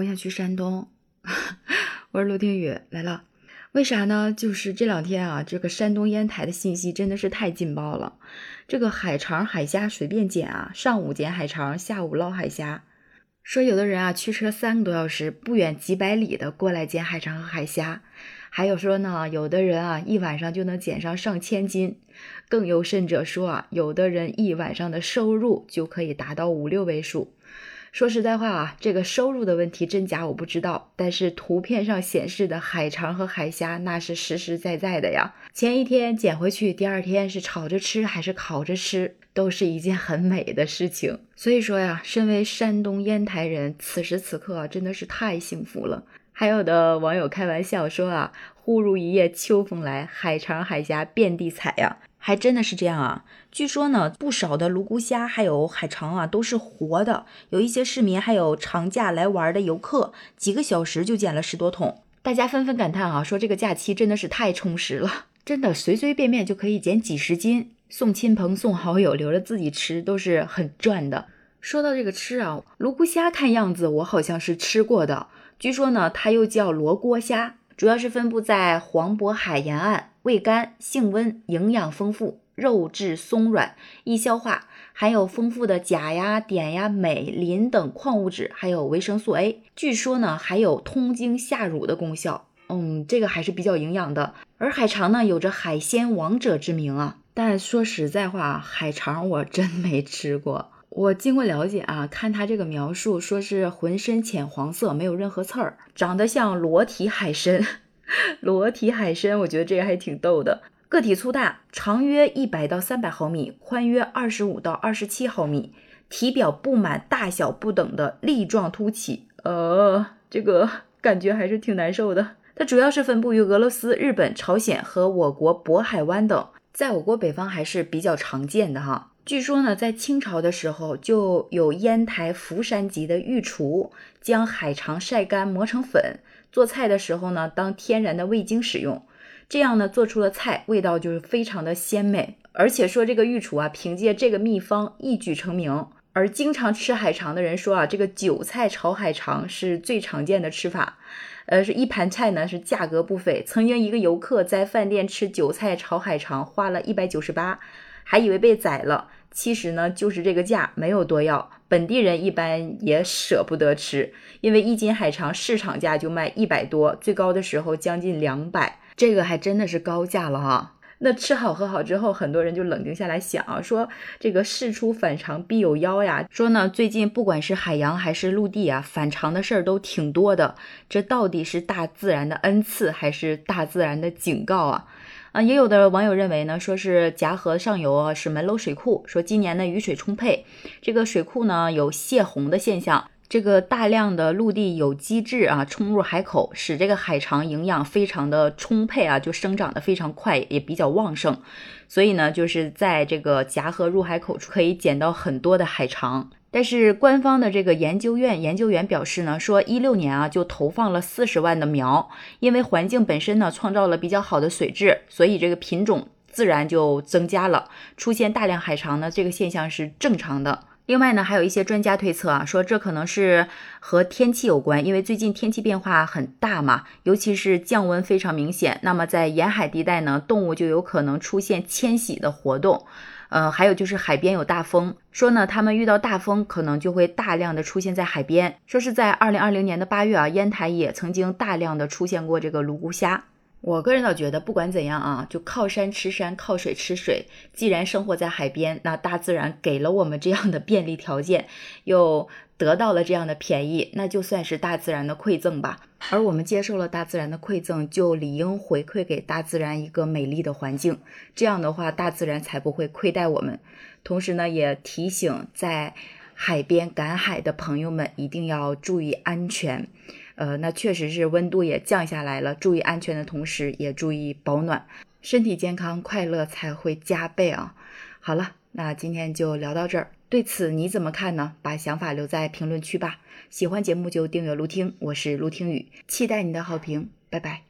我想去山东。我是陆听雨来了，为啥呢？就是这两天啊，这个山东烟台的信息真的是太劲爆了。这个海肠海虾随便捡啊，上午捡海肠，下午捞海虾。说有的人啊，驱车三个多小时，不远几百里的过来捡海肠和海虾。还有说呢，有的人啊，一晚上就能捡上上千斤。更有甚者说啊，有的人一晚上的收入就可以达到五六位数。说实在话啊，这个收入的问题真假我不知道，但是图片上显示的海肠和海虾那是实实在在的呀。前一天捡回去，第二天是炒着吃还是烤着吃，都是一件很美的事情。所以说呀，身为山东烟台人，此时此刻真的是太幸福了。还有的网友开玩笑说啊，忽如一夜秋风来，海肠海虾遍地采呀。还真的是这样啊！据说呢，不少的泸沽虾还有海肠啊，都是活的。有一些市民还有长假来玩的游客，几个小时就捡了十多桶。大家纷纷感叹啊，说这个假期真的是太充实了，真的随随便便就可以捡几十斤，送亲朋送好友，留着自己吃都是很赚的。说到这个吃啊，泸沽虾看样子我好像是吃过的。据说呢，它又叫罗锅虾，主要是分布在黄渤海沿岸。味甘性温，营养丰富，肉质松软，易消化，含有丰富的钾呀、碘呀、镁、磷等矿物质，还有维生素 A。据说呢，还有通经下乳的功效。嗯，这个还是比较营养的。而海肠呢，有着海鲜王者之名啊。但说实在话，海肠我真 没吃过。我经过了解啊，看它这个描述，说是浑身浅黄色，没有任何刺儿，长得像裸体海参。裸体海参，我觉得这个还挺逗的。个体粗大，长约一百到三百毫米，宽约二十五到二十七毫米，体表布满大小不等的粒状凸起。呃，这个 感觉还是挺难受的。它主要是分布于俄罗斯、日本、朝鲜和我国渤海湾等，在我国北方还是比较常见的哈。据说呢，在清朝的时候，就有烟台福山籍的御厨将海肠晒干磨成粉。做菜的时候呢，当天然的味精使用，这样呢做出了菜味道就是非常的鲜美。而且说这个御厨啊，凭借这个秘方一举成名。而经常吃海肠的人说啊，这个韭菜炒海肠是最常见的吃法。呃，是一盘菜呢是价格不菲。曾经一个游客在饭店吃韭菜炒海肠，花了一百九十八，还以为被宰了。其实呢就是这个价，没有多要。本地人一般也舍不得吃，因为一斤海肠市场价就卖一百多，最高的时候将近两百，这个还真的是高价了哈。那吃好喝好之后，很多人就冷静下来想啊，说这个事出反常必有妖呀。说呢，最近不管是海洋还是陆地啊，反常的事儿都挺多的。这到底是大自然的恩赐，还是大自然的警告啊？啊，也有的网友认为呢，说是夹河上游啊是门楼水库，说今年呢雨水充沛，这个水库呢有泄洪的现象，这个大量的陆地有机质啊冲入海口，使这个海肠营养非常的充沛啊，就生长的非常快，也比较旺盛，所以呢，就是在这个夹河入海口处可以捡到很多的海肠。但是官方的这个研究院研究员表示呢，说一六年啊就投放了四十万的苗，因为环境本身呢创造了比较好的水质，所以这个品种自然就增加了，出现大量海肠呢这个现象是正常的。另外呢，还有一些专家推测啊，说这可能是和天气有关，因为最近天气变化很大嘛，尤其是降温非常明显，那么在沿海地带呢，动物就有可能出现迁徙的活动。呃，还有就是海边有大风，说呢，他们遇到大风可能就会大量的出现在海边。说是在二零二零年的八月啊，烟台也曾经大量的出现过这个泸沽虾。我个人倒觉得，不管怎样啊，就靠山吃山，靠水吃水。既然生活在海边，那大自然给了我们这样的便利条件，又得到了这样的便宜，那就算是大自然的馈赠吧。而我们接受了大自然的馈赠，就理应回馈给大自然一个美丽的环境。这样的话，大自然才不会亏待我们。同时呢，也提醒在海边赶海的朋友们一定要注意安全。呃，那确实是温度也降下来了，注意安全的同时，也注意保暖，身体健康，快乐才会加倍啊！好了，那今天就聊到这儿，对此你怎么看呢？把想法留在评论区吧。喜欢节目就订阅陆听，我是陆听雨，期待你的好评，拜拜。